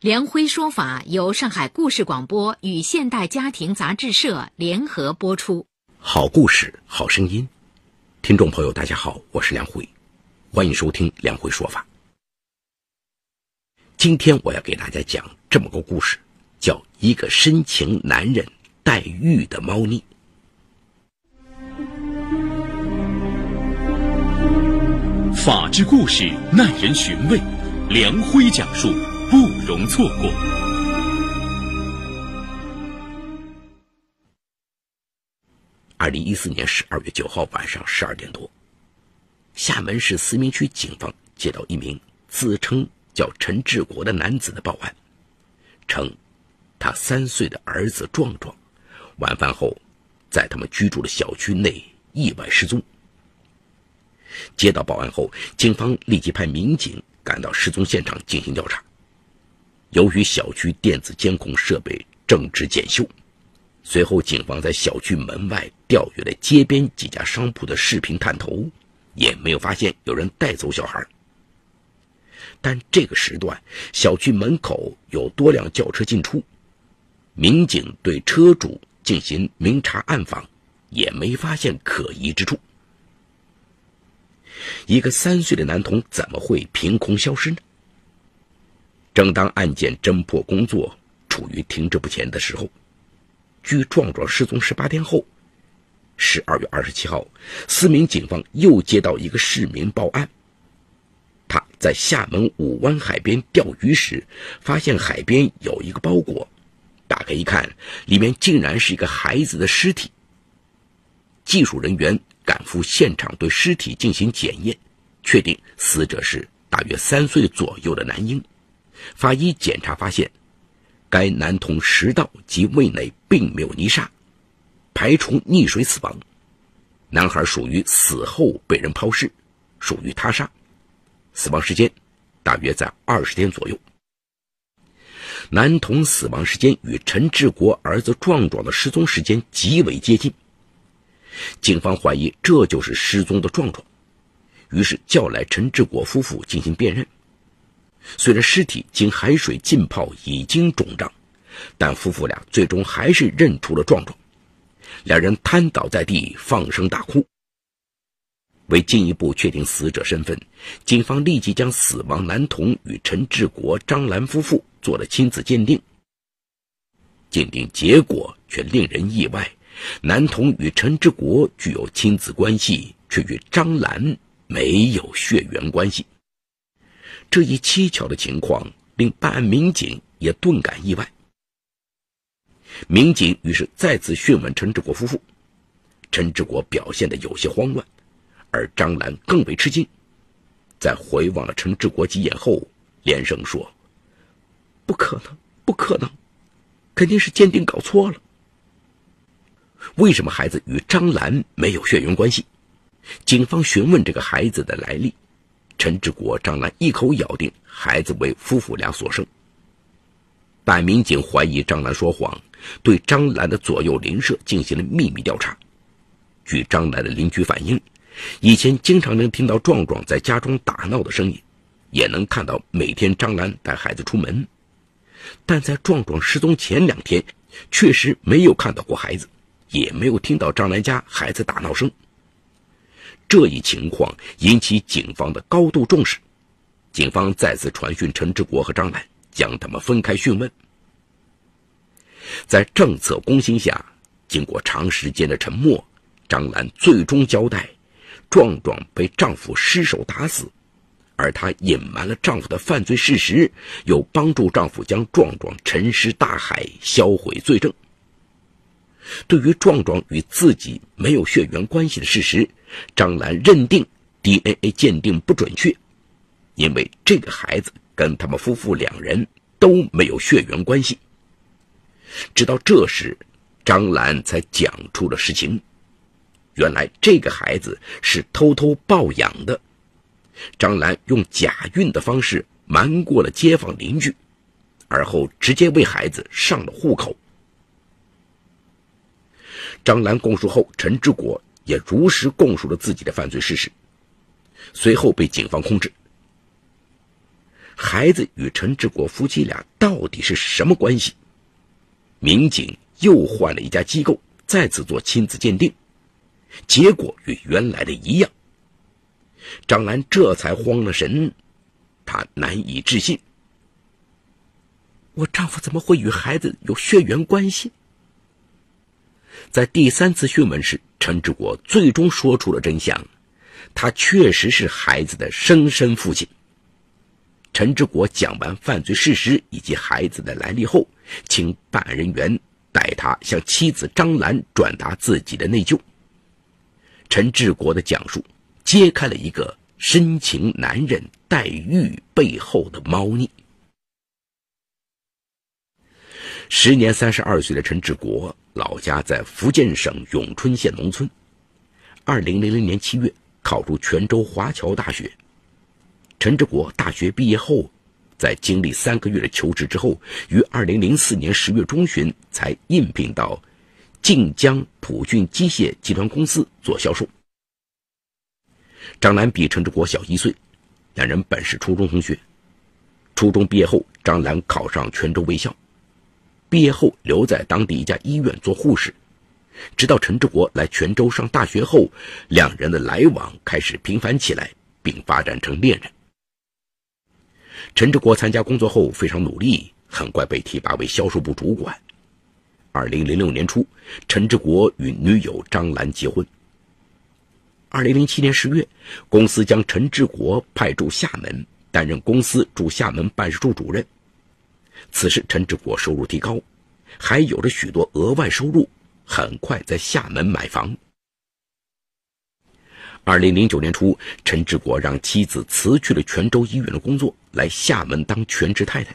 梁辉说法由上海故事广播与现代家庭杂志社联合播出。好故事，好声音，听众朋友，大家好，我是梁辉，欢迎收听梁辉说法。今天我要给大家讲这么个故事，叫一个深情男人黛玉的猫腻。法治故事耐人寻味，梁辉讲述。不容错过。二零一四年十二月九号晚上十二点多，厦门市思明区警方接到一名自称叫陈志国的男子的报案，称他三岁的儿子壮壮晚饭后在他们居住的小区内意外失踪。接到报案后，警方立即派民警赶到失踪现场进行调查。由于小区电子监控设备正值检修，随后警方在小区门外调阅了街边几家商铺的视频探头，也没有发现有人带走小孩。但这个时段，小区门口有多辆轿车进出，民警对车主进行明察暗访，也没发现可疑之处。一个三岁的男童怎么会凭空消失呢？正当案件侦破工作处于停滞不前的时候，距壮壮失踪十八天后，十二月二十七号，思明警方又接到一个市民报案。他在厦门五湾海边钓鱼时，发现海边有一个包裹，打开一看，里面竟然是一个孩子的尸体。技术人员赶赴现场对尸体进行检验，确定死者是大约三岁左右的男婴。法医检查发现，该男童食道及胃内并没有泥沙，排除溺水死亡。男孩属于死后被人抛尸，属于他杀，死亡时间大约在二十天左右。男童死亡时间与陈志国儿子壮壮的失踪时间极为接近，警方怀疑这就是失踪的壮壮，于是叫来陈志国夫妇进行辨认。虽然尸体经海水浸泡已经肿胀，但夫妇俩最终还是认出了壮壮。两人瘫倒在地，放声大哭。为进一步确定死者身份，警方立即将死亡男童与陈志国、张兰夫妇做了亲子鉴定。鉴定结果却令人意外：男童与陈志国具有亲子关系，却与张兰没有血缘关系。这一蹊跷的情况令办案民警也顿感意外。民警于是再次讯问陈志国夫妇，陈志国表现的有些慌乱，而张兰更为吃惊，在回望了陈志国几眼后，连声说：“不可能，不可能，肯定是鉴定搞错了。为什么孩子与张兰没有血缘关系？”警方询问这个孩子的来历。陈志国、张兰一口咬定孩子为夫妇俩所生。但民警怀疑张兰说谎，对张兰的左右邻舍进行了秘密调查。据张兰的邻居反映，以前经常能听到壮壮在家中打闹的声音，也能看到每天张兰带孩子出门，但在壮壮失踪前两天，确实没有看到过孩子，也没有听到张兰家孩子打闹声。这一情况引起警方的高度重视，警方再次传讯陈志国和张兰，将他们分开讯问。在政策攻心下，经过长时间的沉默，张兰最终交代：壮壮被丈夫失手打死，而她隐瞒了丈夫的犯罪事实，又帮助丈夫将壮壮沉尸大海，销毁罪证。对于壮壮与自己没有血缘关系的事实，张兰认定 DNA 鉴定不准确，因为这个孩子跟他们夫妇两人都没有血缘关系。直到这时，张兰才讲出了实情。原来这个孩子是偷偷抱养的，张兰用假孕的方式瞒过了街坊邻居，而后直接为孩子上了户口。张兰供述后，陈志国也如实供述了自己的犯罪事实，随后被警方控制。孩子与陈志国夫妻俩到底是什么关系？民警又换了一家机构，再次做亲子鉴定。结果与原来的一样，张兰这才慌了神，她难以置信：我丈夫怎么会与孩子有血缘关系？在第三次讯问时，陈志国最终说出了真相：他确实是孩子的生身父亲。陈志国讲完犯罪事实以及孩子的来历后，请办案人员带他向妻子张兰转达自己的内疚。陈志国的讲述揭开了一个深情男人黛玉背后的猫腻。时年三十二岁的陈志国，老家在福建省永春县农村。二零零零年七月，考入泉州华侨大学。陈志国大学毕业后，在经历三个月的求职之后，于二零零四年十月中旬才应聘到。晋江普俊机械集团公司做销售。张兰比陈志国小一岁，两人本是初中同学。初中毕业后，张兰考上泉州卫校，毕业后留在当地一家医院做护士。直到陈志国来泉州上大学后，两人的来往开始频繁起来，并发展成恋人。陈志国参加工作后非常努力，很快被提拔为销售部主管。二零零六年初，陈志国与女友张兰结婚。二零零七年十月，公司将陈志国派驻厦门，担任公司驻厦门办事处主任。此时，陈志国收入提高，还有着许多额外收入，很快在厦门买房。二零零九年初，陈志国让妻子辞去了泉州医院的工作，来厦门当全职太太。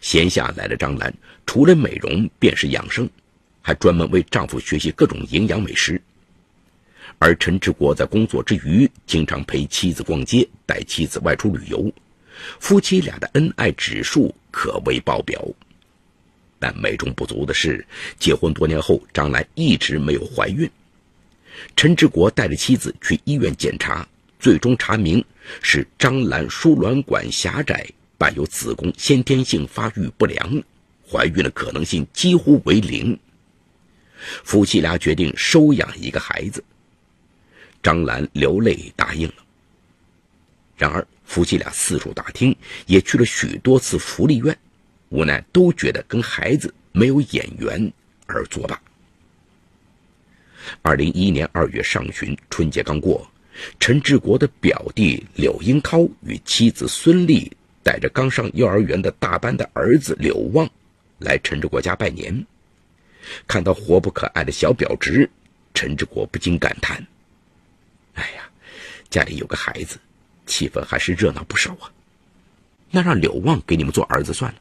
闲下来的张兰，除了美容便是养生，还专门为丈夫学习各种营养美食。而陈志国在工作之余，经常陪妻子逛街，带妻子外出旅游，夫妻俩的恩爱指数可谓爆表。但美中不足的是，结婚多年后，张兰一直没有怀孕。陈志国带着妻子去医院检查，最终查明是张兰输卵管狭窄。伴有子宫先天性发育不良，怀孕的可能性几乎为零。夫妻俩决定收养一个孩子，张兰流泪答应了。然而，夫妻俩四处打听，也去了许多次福利院，无奈都觉得跟孩子没有眼缘，而作罢。二零一一年二月上旬，春节刚过，陈志国的表弟柳英涛与妻子孙俪。带着刚上幼儿园的大班的儿子柳旺，来陈志国家拜年。看到活泼可爱的小表侄，陈志国不禁感叹：“哎呀，家里有个孩子，气氛还是热闹不少啊。”那让柳旺给你们做儿子算了。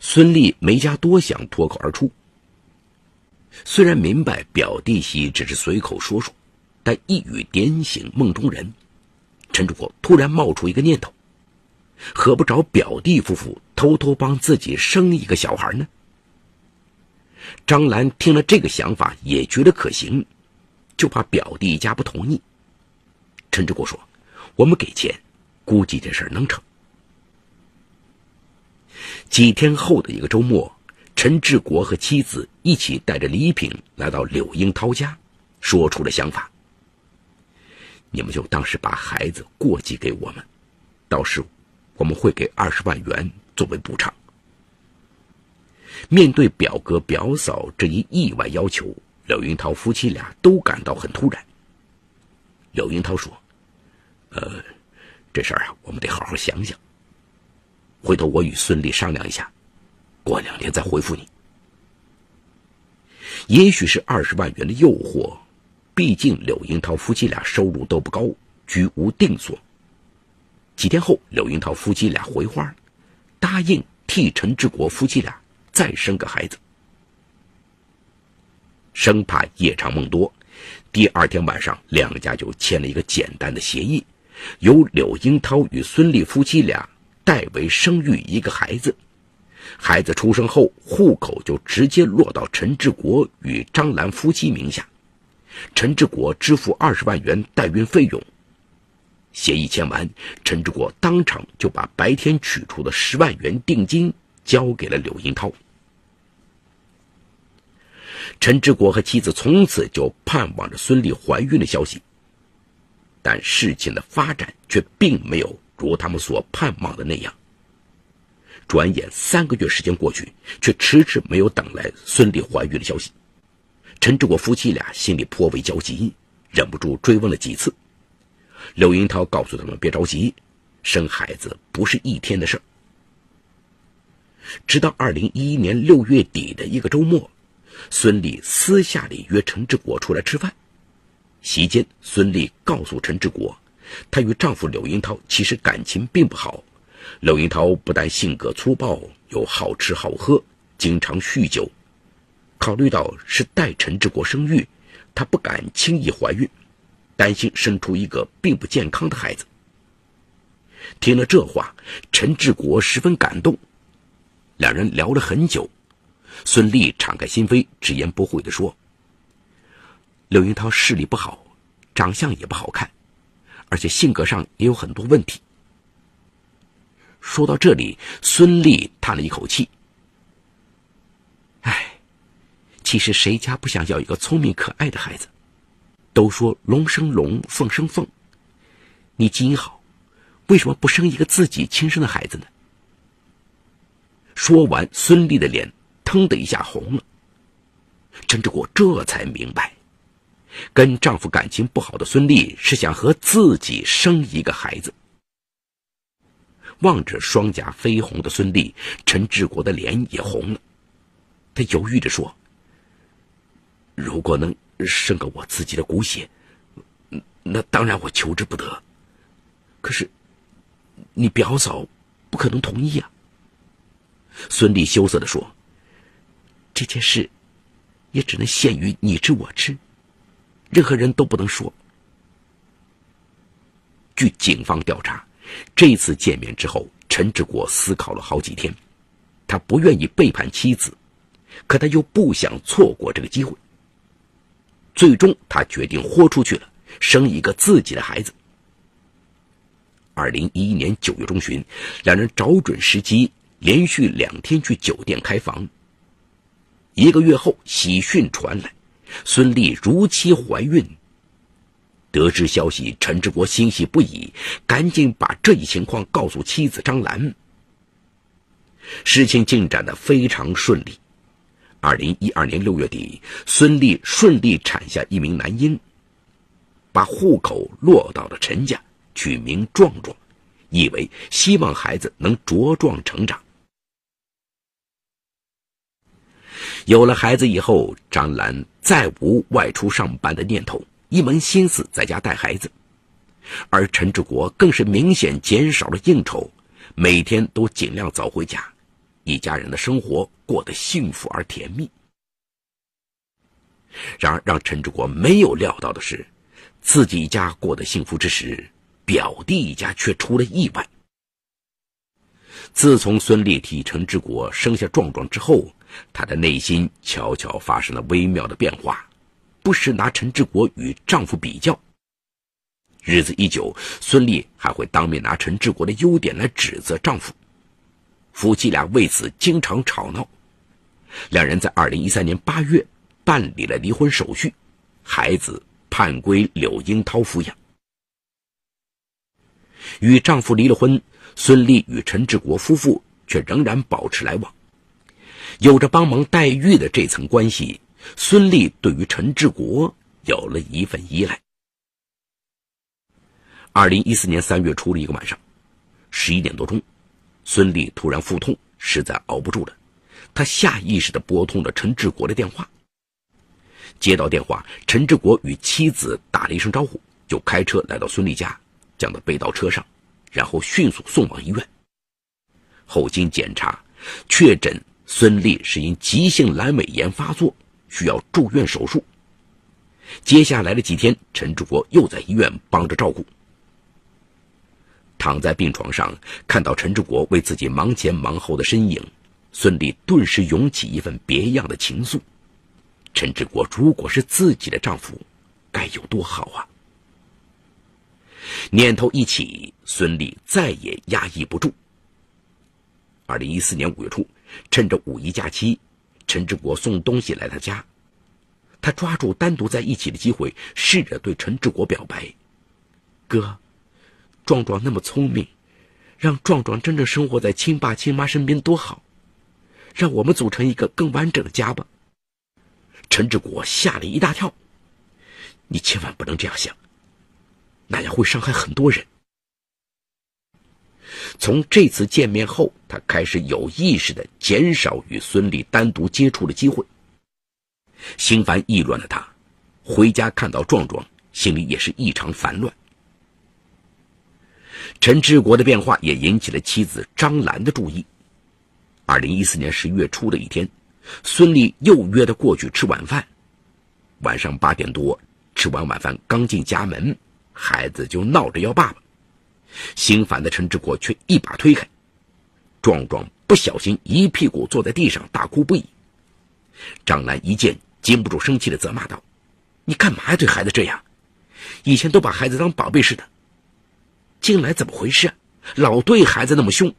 孙俪没加多想，脱口而出。虽然明白表弟媳只是随口说说，但一语点醒梦中人，陈志国突然冒出一个念头。何不找表弟夫妇偷偷帮自己生一个小孩呢？张兰听了这个想法也觉得可行，就怕表弟一家不同意。陈志国说：“我们给钱，估计这事能成。”几天后的一个周末，陈志国和妻子一起带着礼品来到柳英涛家，说出了想法：“你们就当是把孩子过继给我们，到时。”我们会给二十万元作为补偿。面对表哥表嫂这一意外要求，柳云涛夫妻俩都感到很突然。柳英涛说：“呃，这事儿啊，我们得好好想想。回头我与孙俪商量一下，过两天再回复你。也许是二十万元的诱惑，毕竟柳英涛夫妻俩收入都不高，居无定所。”几天后，柳英涛夫妻俩回话了，答应替陈志国夫妻俩再生个孩子。生怕夜长梦多，第二天晚上，两家就签了一个简单的协议，由柳英涛与孙俪夫妻俩代为生育一个孩子。孩子出生后，户口就直接落到陈志国与张兰夫妻名下，陈志国支付二十万元代孕费用。协议签完，陈志国当场就把白天取出的十万元定金交给了柳英涛。陈志国和妻子从此就盼望着孙俪怀孕的消息，但事情的发展却并没有如他们所盼望的那样。转眼三个月时间过去，却迟迟没有等来孙俪怀孕的消息。陈志国夫妻俩心里颇为焦急，忍不住追问了几次。刘英涛告诉他们别着急，生孩子不是一天的事儿。直到二零一一年六月底的一个周末，孙俪私下里约陈志国出来吃饭。席间，孙俪告诉陈志国，她与丈夫柳英涛其实感情并不好。柳英涛不但性格粗暴，又好吃好喝，经常酗酒。考虑到是代陈志国生育，她不敢轻易怀孕。担心生出一个并不健康的孩子。听了这话，陈志国十分感动，两人聊了很久。孙俪敞开心扉，直言不讳地说：“刘云涛视力不好，长相也不好看，而且性格上也有很多问题。”说到这里，孙俪叹了一口气：“唉，其实谁家不想要一个聪明可爱的孩子？”都说龙生龙，凤生凤。你基因好，为什么不生一个自己亲生的孩子呢？说完，孙俪的脸腾的一下红了。陈志国这才明白，跟丈夫感情不好的孙俪是想和自己生一个孩子。望着双颊绯红的孙俪，陈志国的脸也红了。他犹豫着说：“如果能……”生个我自己的骨血，那当然我求之不得。可是，你表嫂不可能同意啊。孙俪羞涩的说：“这件事，也只能限于你知我知，任何人都不能说。”据警方调查，这次见面之后，陈志国思考了好几天，他不愿意背叛妻子，可他又不想错过这个机会。最终，他决定豁出去了，生一个自己的孩子。二零一一年九月中旬，两人找准时机，连续两天去酒店开房。一个月后，喜讯传来，孙俪如期怀孕。得知消息，陈志国欣喜不已，赶紧把这一情况告诉妻子张兰。事情进展的非常顺利。二零一二年六月底，孙俪顺利产下一名男婴，把户口落到了陈家，取名壮壮，意为希望孩子能茁壮成长。有了孩子以后，张兰再无外出上班的念头，一门心思在家带孩子，而陈志国更是明显减少了应酬，每天都尽量早回家。一家人的生活过得幸福而甜蜜。然而，让陈志国没有料到的是，自己一家过得幸福之时，表弟一家却出了意外。自从孙俪替陈志国生下壮壮之后，她的内心悄悄发生了微妙的变化，不时拿陈志国与丈夫比较。日子一久，孙俪还会当面拿陈志国的优点来指责丈夫。夫妻俩为此经常吵闹，两人在二零一三年八月办理了离婚手续，孩子判归柳英涛抚养。与丈夫离了婚，孙俪与陈志国夫妇却仍然保持来往，有着帮忙代孕的这层关系，孙俪对于陈志国有了一份依赖。二零一四年三月初的一个晚上，十一点多钟。孙俪突然腹痛，实在熬不住了，她下意识地拨通了陈志国的电话。接到电话，陈志国与妻子打了一声招呼，就开车来到孙俪家，将她背到车上，然后迅速送往医院。后经检查，确诊孙俪是因急性阑尾炎发作，需要住院手术。接下来的几天，陈志国又在医院帮着照顾。躺在病床上，看到陈志国为自己忙前忙后的身影，孙俪顿时涌起一份别样的情愫。陈志国如果是自己的丈夫，该有多好啊！念头一起，孙俪再也压抑不住。二零一四年五月初，趁着五一假期，陈志国送东西来他家。他抓住单独在一起的机会，试着对陈志国表白：“哥，壮壮那么聪明，让壮壮真正生活在亲爸亲妈身边多好，让我们组成一个更完整的家吧。”陈志国吓了一大跳：“你千万不能这样想，那样会伤害很多人。”从这次见面后，他开始有意识的减少与孙俪单独接触的机会。心烦意乱的他，回家看到壮壮，心里也是异常烦乱。陈志国的变化也引起了妻子张兰的注意。二零一四年十一月初的一天，孙俪又约他过去吃晚饭。晚上八点多，吃完晚饭刚进家门，孩子就闹着要爸爸。心烦的陈志国却一把推开，壮壮不小心一屁股坐在地上，大哭不已。张兰一见，禁不住生气的责骂道：“你干嘛呀？对孩子这样？以前都把孩子当宝贝似的，近来怎么回事？老对孩子那么凶？”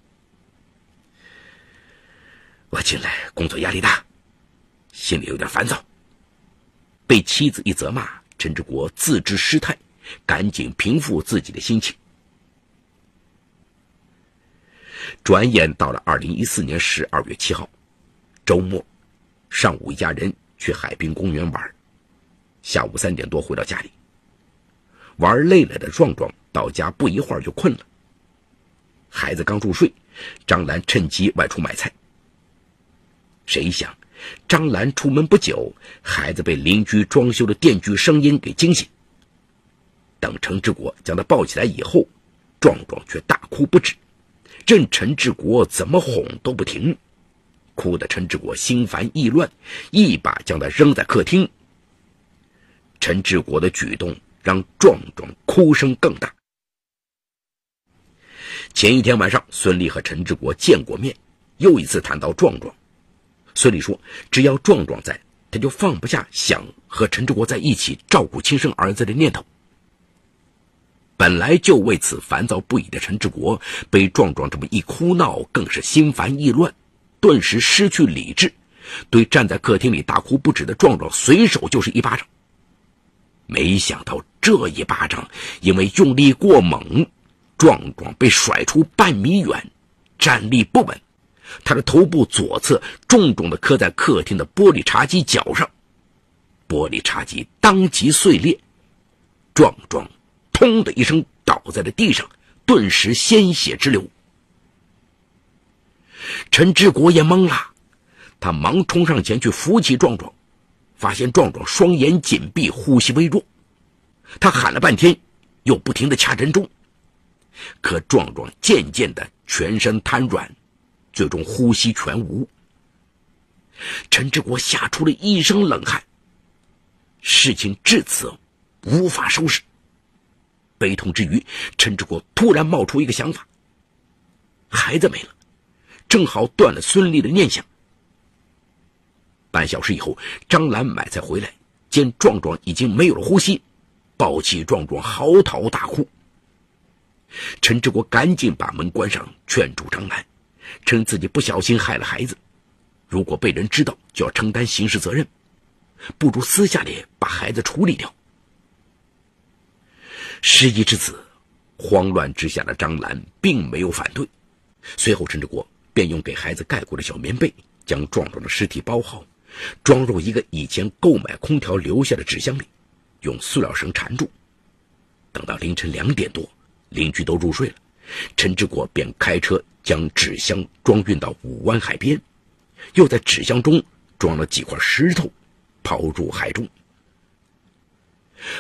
我近来工作压力大，心里有点烦躁。被妻子一责骂，陈志国自知失态，赶紧平复自己的心情。转眼到了二零一四年十二月七号，周末，上午一家人去海滨公园玩，下午三点多回到家里。玩累了的壮壮到家不一会儿就困了。孩子刚入睡，张兰趁机外出买菜。谁想，张兰出门不久，孩子被邻居装修的电锯声音给惊醒。等程志国将他抱起来以后，壮壮却大哭不止。任陈志国怎么哄都不停，哭得陈志国心烦意乱，一把将他扔在客厅。陈志国的举动让壮壮哭声更大。前一天晚上，孙俪和陈志国见过面，又一次谈到壮壮。孙俪说：“只要壮壮在，他就放不下想和陈志国在一起照顾亲生儿子的念头。”本来就为此烦躁不已的陈志国，被壮壮这么一哭闹，更是心烦意乱，顿时失去理智，对站在客厅里大哭不止的壮壮随手就是一巴掌。没想到这一巴掌因为用力过猛，壮壮被甩出半米远，站立不稳，他的头部左侧重重的磕在客厅的玻璃茶几角上，玻璃茶几当即碎裂，壮壮。砰的一声，倒在了地上，顿时鲜血直流。陈志国也懵了，他忙冲上前去扶起壮壮，发现壮壮双眼紧闭，呼吸微弱。他喊了半天，又不停的掐人中，可壮壮渐渐的全身瘫软，最终呼吸全无。陈志国吓出了一身冷汗。事情至此无法收拾。悲痛之余，陈志国突然冒出一个想法：孩子没了，正好断了孙俪的念想。半小时以后，张兰买菜回来，见壮壮已经没有了呼吸，抱起壮壮嚎啕大哭。陈志国赶紧把门关上，劝住张兰，称自己不小心害了孩子，如果被人知道，就要承担刑事责任，不如私下里把孩子处理掉。失忆之子，慌乱之下的张兰并没有反对。随后，陈志国便用给孩子盖过的小棉被将壮壮的尸体包好，装入一个以前购买空调留下的纸箱里，用塑料绳缠住。等到凌晨两点多，邻居都入睡了，陈志国便开车将纸箱装运到五湾海边，又在纸箱中装了几块石头，抛入海中。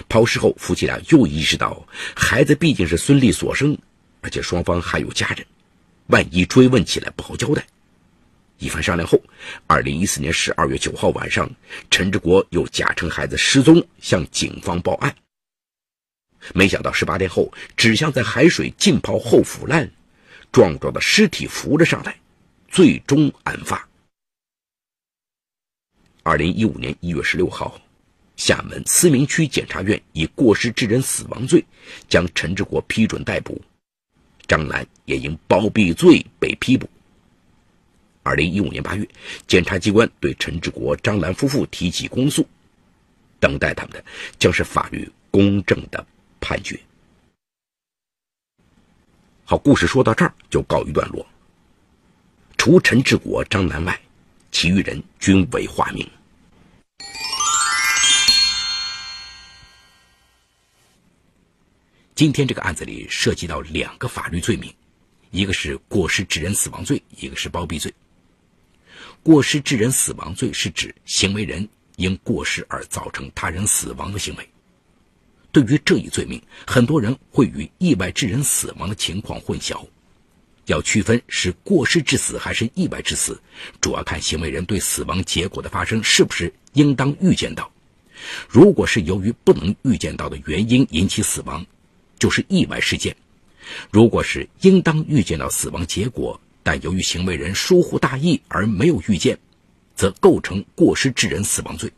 抛尸后，夫妻俩又意识到，孩子毕竟是孙俪所生，而且双方还有家人，万一追问起来不好交代，一番商量后，二零一四年十二月九号晚上，陈志国又假称孩子失踪向警方报案。没想到十八天后，纸箱在海水浸泡后腐烂，壮壮的尸体浮了上来，最终案发。二零一五年一月十六号，厦门思明区检察院以过失致人死亡罪将陈志国批准逮捕，张兰也因包庇罪被批捕。二零一五年八月，检察机关对陈志国、张兰夫妇提起公诉，等待他们的将是法律公正的判决。好，故事说到这儿就告一段落。除陈志国、张兰外，其余人均为化名。今天这个案子里涉及到两个法律罪名，一个是过失致人死亡罪，一个是包庇罪。过失致人死亡罪是指行为人因过失而造成他人死亡的行为。对于这一罪名，很多人会与意外致人死亡的情况混淆。要区分是过失致死还是意外致死，主要看行为人对死亡结果的发生是不是应当预见到。如果是由于不能预见到的原因引起死亡，就是意外事件；如果是应当预见到死亡结果，但由于行为人疏忽大意而没有预见，则构成过失致人死亡罪。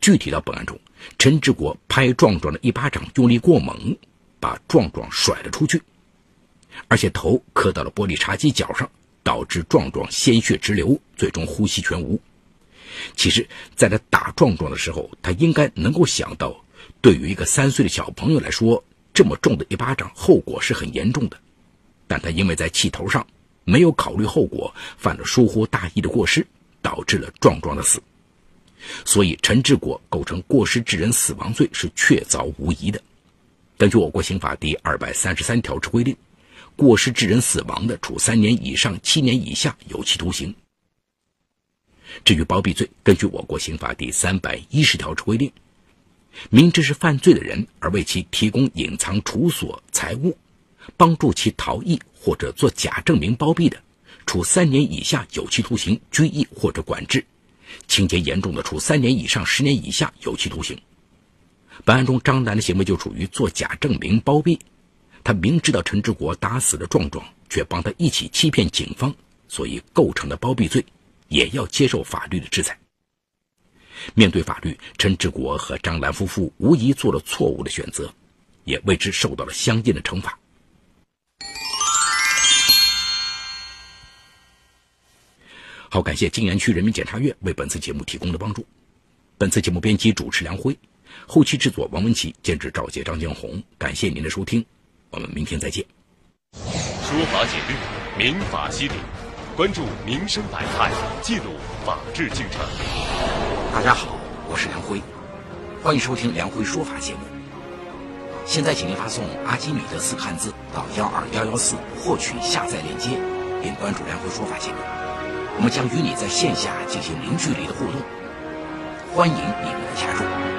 具体到本案中，陈志国拍壮壮的一巴掌用力过猛，把壮壮甩了出去，而且头磕到了玻璃茶几角上，导致壮壮鲜血直流，最终呼吸全无。其实，在他打壮壮的时候，他应该能够想到，对于一个三岁的小朋友来说，这么重的一巴掌，后果是很严重的。但他因为在气头上没有考虑后果，犯了疏忽大意的过失，导致了壮壮的死，所以陈志国构成过失致人死亡罪是确凿无疑的。根据我国刑法第二百三十三条之规定，过失致人死亡的，处三年以上七年以下有期徒刑。至于包庇罪，根据我国刑法第三百一十条之规定，明知是犯罪的人而为其提供隐藏处所财物。帮助其逃逸或者做假证明包庇的，处三年以下有期徒刑、拘役或者管制；情节严重的，处三年以上十年以下有期徒刑。本案中，张楠的行为就属于做假证明包庇，他明知道陈志国打死了壮壮，却帮他一起欺骗警方，所以构成了包庇罪，也要接受法律的制裁。面对法律，陈志国和张兰夫妇无疑做了错误的选择，也为之受到了相应的惩罚。好，感谢静安区人民检察院为本次节目提供的帮助。本次节目编辑主持梁辉，后期制作王文琪，监制赵杰、张江红。感谢您的收听，我们明天再见。说法解律，民法析理，关注民生百态，记录法治进程。大家好，我是梁辉，欢迎收听梁辉说法节目。现在，请您发送“阿基米德”四个汉字到幺二幺幺四，获取下载链接，并关注梁辉说法节目。我们将与你在线下进行零距离的互动，欢迎你们的加入。